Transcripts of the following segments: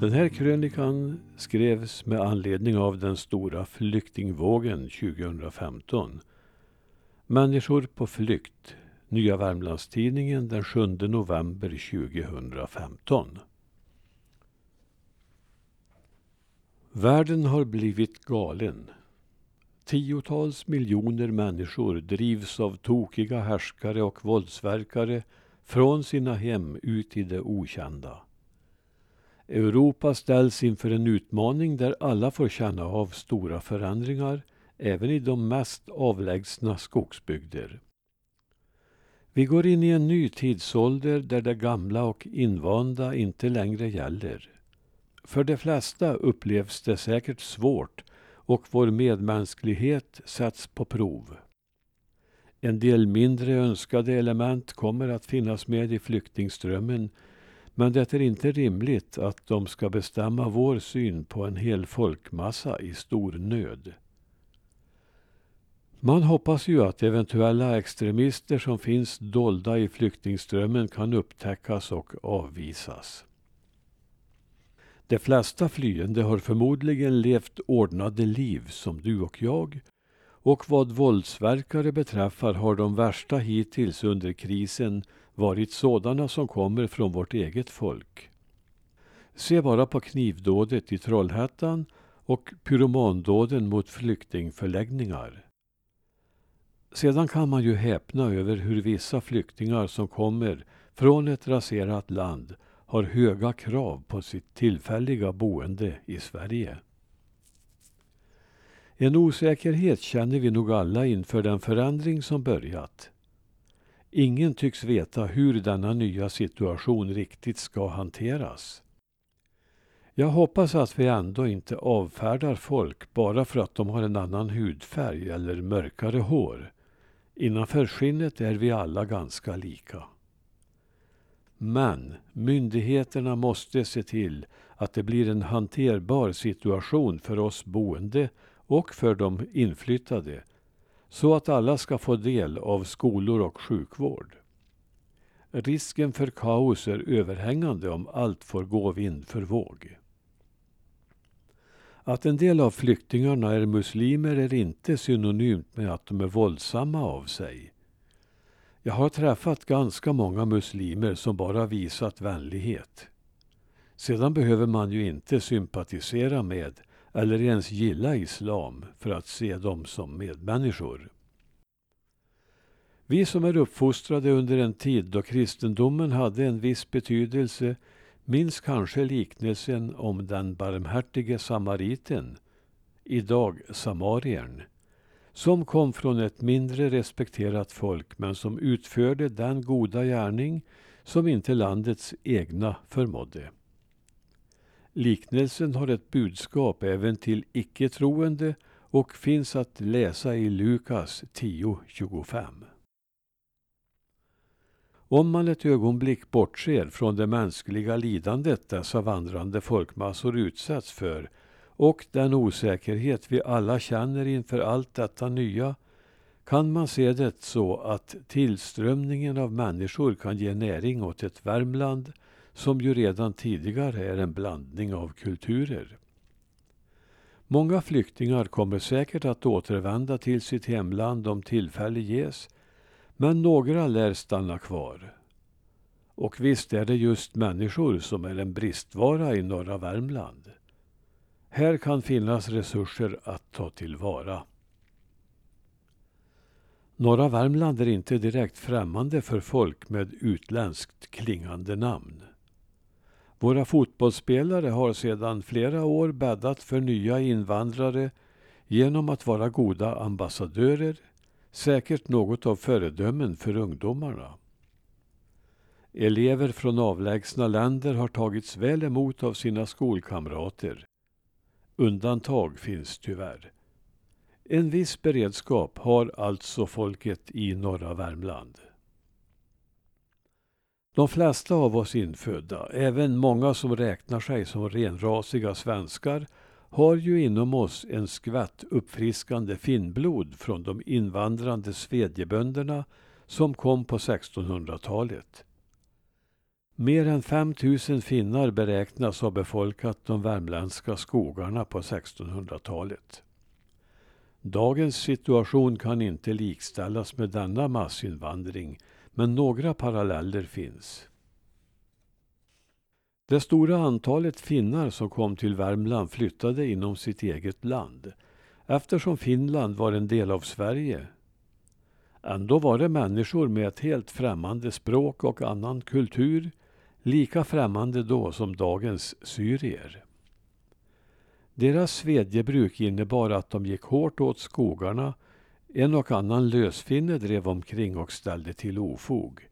Den här krönikan skrevs med anledning av den stora flyktingvågen 2015. Människor på flykt. Nya Värmlandstidningen den 7 november 2015. Världen har blivit galen. Tiotals miljoner människor drivs av tokiga härskare och våldsverkare från sina hem ut i det okända. Europa ställs inför en utmaning där alla får känna av stora förändringar, även i de mest avlägsna skogsbygder. Vi går in i en ny tidsålder där det gamla och invanda inte längre gäller. För de flesta upplevs det säkert svårt och vår medmänsklighet sätts på prov. En del mindre önskade element kommer att finnas med i flyktingströmmen men det är inte rimligt att de ska bestämma vår syn på en hel folkmassa i stor nöd. Man hoppas ju att eventuella extremister som finns dolda i flyktingströmmen kan upptäckas och avvisas. De flesta flyende har förmodligen levt ordnade liv som du och jag och vad våldsverkare beträffar har de värsta hittills under krisen varit sådana som kommer från vårt eget folk. Se bara på knivdådet i Trollhättan och pyromandåden mot flyktingförläggningar. Sedan kan man ju häpna över hur vissa flyktingar som kommer från ett raserat land har höga krav på sitt tillfälliga boende i Sverige. En osäkerhet känner vi nog alla inför den förändring som börjat. Ingen tycks veta hur denna nya situation riktigt ska hanteras. Jag hoppas att vi ändå inte avfärdar folk bara för att de har en annan hudfärg eller mörkare hår. Innanför skinnet är vi alla ganska lika. Men myndigheterna måste se till att det blir en hanterbar situation för oss boende och för de inflyttade så att alla ska få del av skolor och sjukvård. Risken för kaos är överhängande om allt får gå vind för våg. Att en del av flyktingarna är muslimer är inte synonymt med att de är våldsamma av sig. Jag har träffat ganska många muslimer som bara visat vänlighet. Sedan behöver man ju inte sympatisera med eller ens gilla islam för att se dem som medmänniskor. Vi som är uppfostrade under en tid då kristendomen hade en viss betydelse minns kanske liknelsen om den barmhärtige samariten, idag samariern, som kom från ett mindre respekterat folk men som utförde den goda gärning som inte landets egna förmådde. Liknelsen har ett budskap även till icke-troende och finns att läsa i Lukas 10.25. Om man ett ögonblick bortser från det mänskliga lidandet dessa vandrande folkmassor utsätts för och den osäkerhet vi alla känner inför allt detta nya kan man se det så att tillströmningen av människor kan ge näring åt ett Värmland som ju redan tidigare är en blandning av kulturer. Många flyktingar kommer säkert att återvända till sitt hemland om tillfälle ges, men några lär stanna kvar. Och visst är det just människor som är en bristvara i norra Värmland. Här kan finnas resurser att ta tillvara. Norra Värmland är inte direkt främmande för folk med utländskt klingande namn. Våra fotbollsspelare har sedan flera år bäddat för nya invandrare genom att vara goda ambassadörer, säkert något av föredömen för ungdomarna. Elever från avlägsna länder har tagits väl emot av sina skolkamrater. Undantag finns tyvärr. En viss beredskap har alltså folket i norra Värmland. De flesta av oss infödda, även många som räknar sig som renrasiga svenskar, har ju inom oss en skvätt uppfriskande finnblod från de invandrande svedjebönderna som kom på 1600-talet. Mer än 5000 finnar beräknas ha befolkat de värmländska skogarna på 1600-talet. Dagens situation kan inte likställas med denna massinvandring, men några paralleller finns. Det stora antalet finnar som kom till Värmland flyttade inom sitt eget land, eftersom Finland var en del av Sverige. Ändå var det människor med ett helt främmande språk och annan kultur, lika främmande då som dagens syrier. Deras svedjebruk innebar att de gick hårt åt skogarna, en och annan lösfinne drev omkring och ställde till ofog.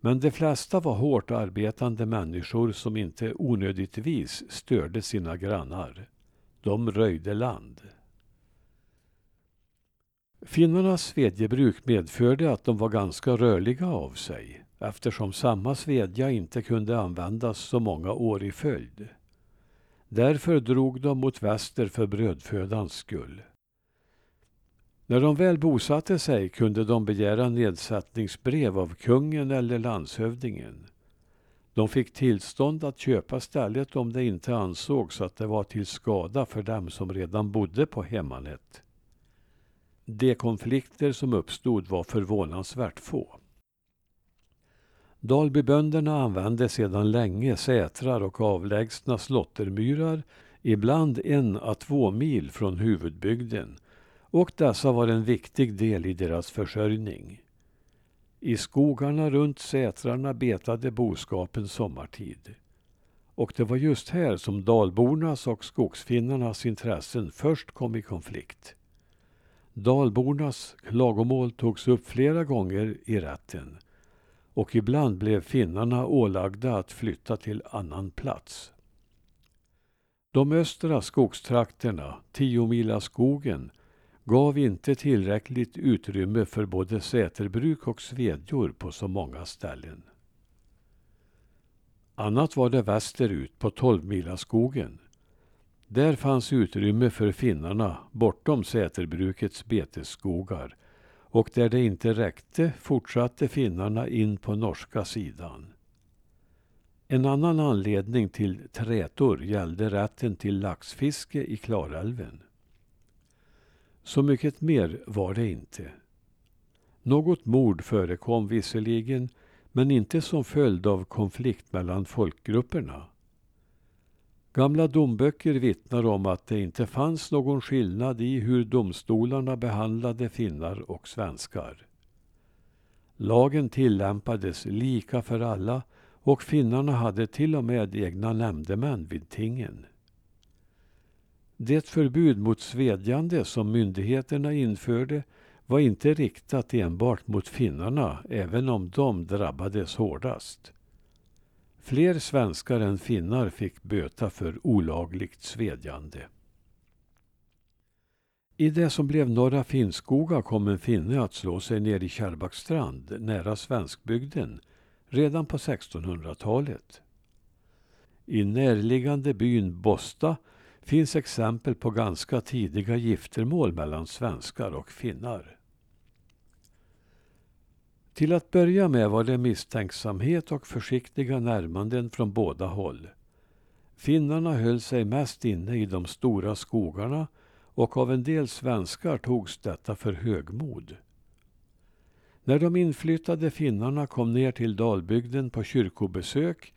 Men de flesta var hårt arbetande människor som inte onödigtvis störde sina grannar. De röjde land. Finnarnas svedjebruk medförde att de var ganska rörliga av sig eftersom samma svedja inte kunde användas så många år i följd. Därför drog de mot väster för brödfödans skull. När de väl bosatte sig kunde de begära nedsättningsbrev av kungen eller landshövdingen. De fick tillstånd att köpa stället om det inte ansågs att det var till skada för dem som redan bodde på hemmanet. De konflikter som uppstod var förvånansvärt få. Dalbybönderna använde sedan länge sätrar och avlägsna slåttermyrar, ibland en à två mil från huvudbygden, och dessa var en viktig del i deras försörjning. I skogarna runt sätrarna betade boskapen sommartid. Och det var just här som dalbornas och skogsfinnarnas intressen först kom i konflikt. Dalbornas klagomål togs upp flera gånger i rätten och ibland blev finnarna ålagda att flytta till annan plats. De östra skogstrakterna, Tiomilaskogen, gav inte tillräckligt utrymme för både säterbruk och svedjor på så många ställen. Annat var det västerut på Tolvmilaskogen. Där fanns utrymme för finnarna bortom säterbrukets betesskogar och där det inte räckte fortsatte finnarna in på norska sidan. En annan anledning till trätor gällde rätten till laxfiske i Klarälven. Så mycket mer var det inte. Något mord förekom visserligen, men inte som följd av konflikt mellan folkgrupperna. Gamla domböcker vittnar om att det inte fanns någon skillnad i hur domstolarna behandlade finnar och svenskar. Lagen tillämpades lika för alla och finnarna hade till och med egna nämndemän vid tingen. Det förbud mot svedjande som myndigheterna införde var inte riktat enbart mot finnarna, även om de drabbades hårdast. Fler svenskar än finnar fick böta för olagligt svedjande. I det som blev Norra Finnskoga kom en finne att slå sig ner i Kärrbackstrand, nära Svenskbygden, redan på 1600-talet. I närliggande byn Bosta finns exempel på ganska tidiga giftermål mellan svenskar och finnar. Till att börja med var det misstänksamhet och försiktiga närmanden från båda håll. Finnarna höll sig mest inne i de stora skogarna och av en del svenskar togs detta för högmod. När de inflyttade finnarna kom ner till dalbygden på kyrkobesök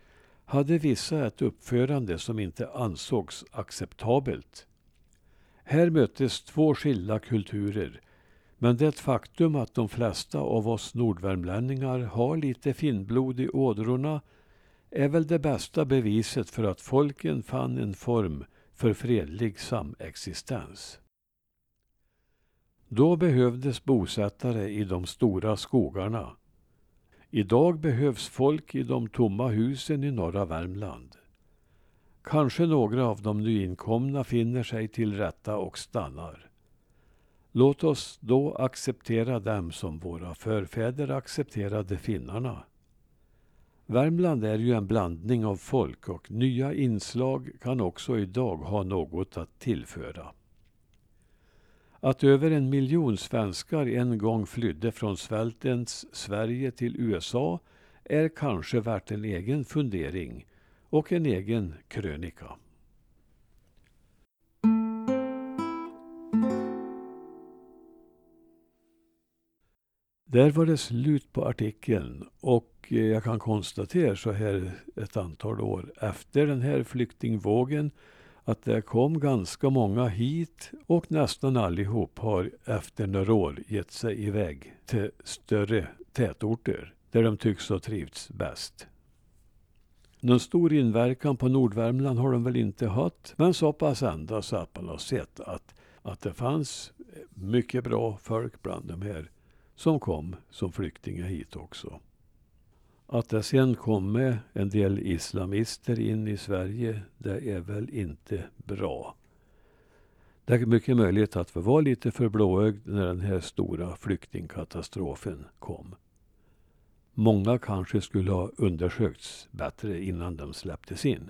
hade vissa ett uppförande som inte ansågs acceptabelt. Här möttes två skilda kulturer men det faktum att de flesta av oss nordvärmlänningar har lite finnblod i ådrorna är väl det bästa beviset för att folken fann en form för fredlig samexistens. Då behövdes bosättare i de stora skogarna. Idag behövs folk i de tomma husen i norra Värmland. Kanske några av de nyinkomna finner sig till rätta och stannar. Låt oss då acceptera dem som våra förfäder accepterade finnarna. Värmland är ju en blandning av folk och nya inslag kan också idag ha något att tillföra. Att över en miljon svenskar en gång flydde från svältens Sverige till USA är kanske värt en egen fundering och en egen krönika. Där var det slut på artikeln och eh, jag kan konstatera så här ett antal år efter den här flyktingvågen att det kom ganska många hit och nästan allihop har efter några år gett sig iväg till större tätorter där de tycks ha trivts bäst. Någon stor inverkan på Nordvärmland har de väl inte haft, men så pass ändå så att man har sett att, att det fanns mycket bra folk bland de här som kom som flyktingar hit också. Att det sen kommer en del islamister in i Sverige, det är väl inte bra. Det är mycket möjligt att vi var lite för blåögd när den här stora flyktingkatastrofen kom. Många kanske skulle ha undersökts bättre innan de släpptes in.